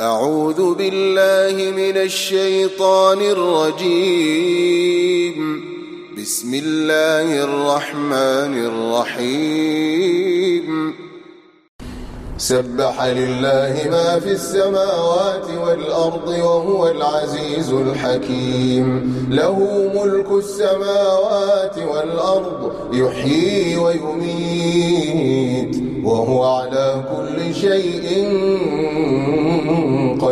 أعوذ بالله من الشيطان الرجيم. بسم الله الرحمن الرحيم. سبح لله ما في السماوات والأرض وهو العزيز الحكيم. له ملك السماوات والأرض يحيي ويميت وهو على كل شيء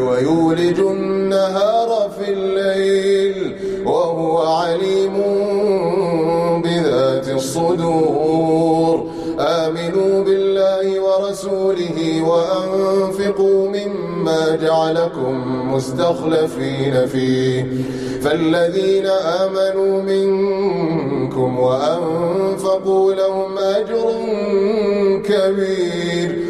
ويولج النهار في الليل وهو عليم بذات الصدور. آمنوا بالله ورسوله وأنفقوا مما جعلكم مستخلفين فيه. فالذين آمنوا منكم وأنفقوا لهم أجر كبير.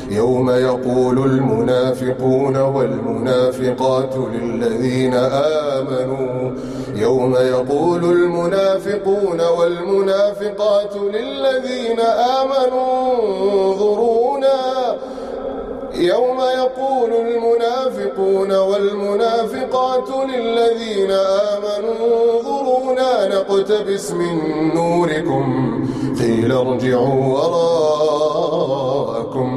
يوم يقول المنافقون والمنافقات للذين آمنوا. يوم يقول المنافقون والمنافقات للذين آمنوا. انظرونا. يوم يقول المنافقون والمنافقات للذين آمنوا. انظرونا. نقتبس من نوركم. قيل ارجعوا وراءكم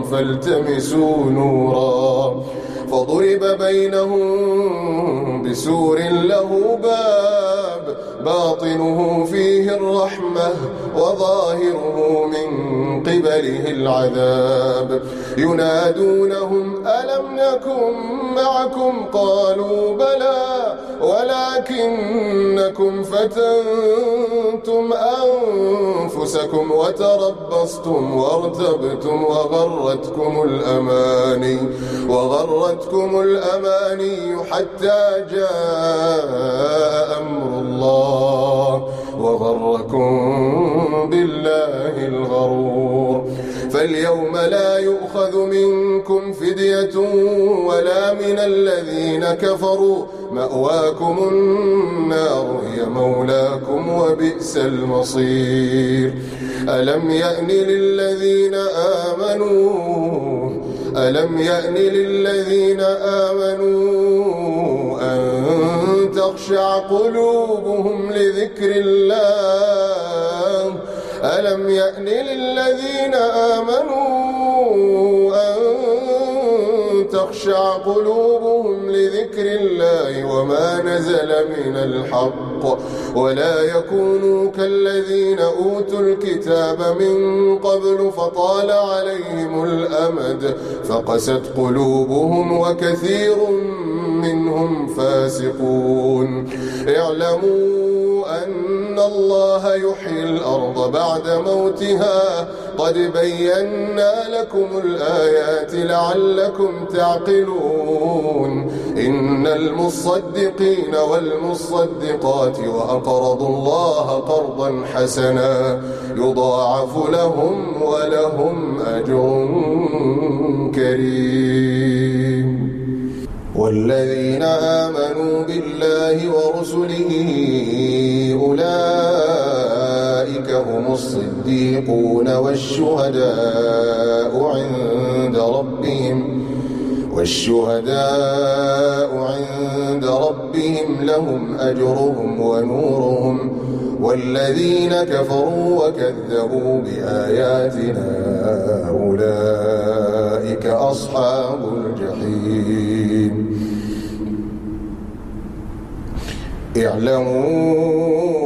فالتمسوا نورا. فضرب بينهم بسور له باب باطنه فيه الرحمة وظاهره من قبله العذاب. ينادونهم ألم نكن معكم؟ قالوا بلى ولكنكم فتنتم أنفسكم وتربصتم وارتبتم وغرتكم الأماني وغرتكم الأماني حتى جاء كفروا مأواكم النار هي مولاكم وبئس المصير. ألم يأن للذين آمنوا ألم يأن للذين آمنوا أن تخشع قلوبهم لذكر الله؟ ألم يأن للذين آمنوا أن تخشع قلوبهم لذكر الله وما نزل من الحق ولا يكونوا كالذين أوتوا الكتاب من قبل فطال عليهم الأمد فقست قلوبهم وكثير منهم فاسقون اعلموا أن الله يحيي الأرض بعد موتها قد بينا لكم الآيات لعلكم تعقلون. إن المصدقين والمصدقات وأقرضوا الله قرضا حسنا يضاعف لهم ولهم أجر كريم. والذين آمنوا بالله ورسله أولئك هم الصديقون والشهداء عند ربهم والشهداء عند ربهم لهم أجرهم ونورهم والذين كفروا وكذبوا بآياتنا أولئك أصحاب الجحيم. اعلموا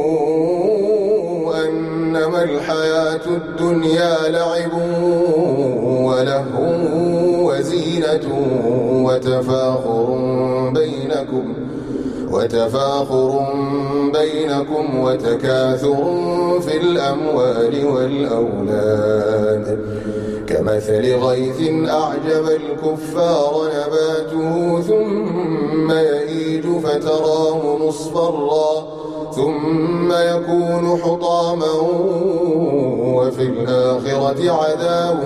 الحياة الدنيا لعب وله وزينة وتفاخر بينكم وتفاخر بينكم وتكاثر في الأموال والأولاد. كمثل غيث أعجب الكفار نباته ثم يهيج فتراه مصفرا. ثم يكون حطاما وفي الآخرة عذاب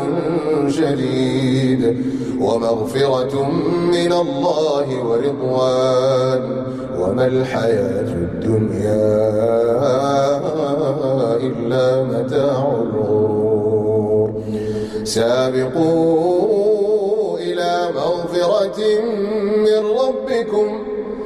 شديد ومغفرة من الله ورضوان. وما الحياة الدنيا إلا متاع الغرور. سابقوا إلى مغفرة من ربكم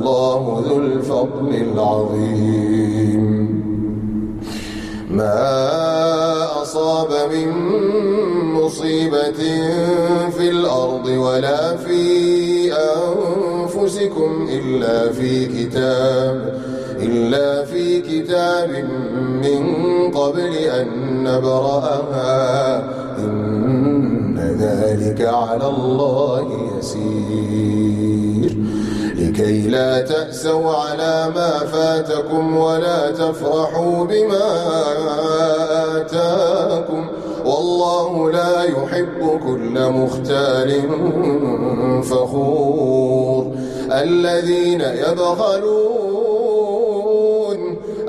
والله ذو الفضل العظيم. ما أصاب من مصيبة في الأرض ولا في أنفسكم إلا في كتاب إلا في كتاب من قبل أن نبرأها. إن ذلك على الله يسير. لكي لا تأسوا على ما فاتكم ولا تفرحوا بما آتاكم. والله لا يحب كل مختال فخور. الذين يبخلون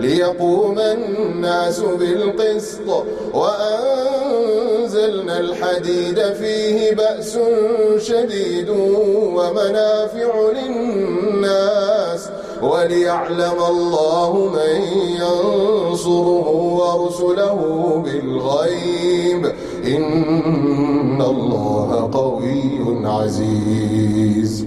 ليقوم الناس بالقسط وأنزلنا الحديد فيه بأس شديد ومنافع للناس وليعلم الله من ينصره ورسله بالغيب إن الله قوي عزيز.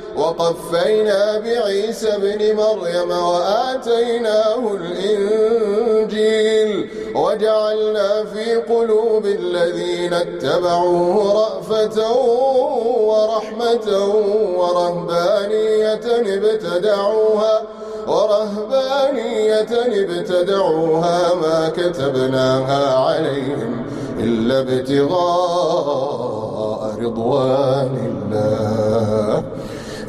وقفينا بعيسى ابن مريم وآتيناه الإنجيل وجعلنا في قلوب الذين اتبعوه رأفة ورحمة ورهبانية ابتدعوها ورهبانية ابتدعوها ما كتبناها عليهم إلا ابتغاء رضوان الله.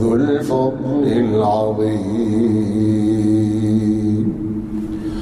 ذو الفضل العظيم.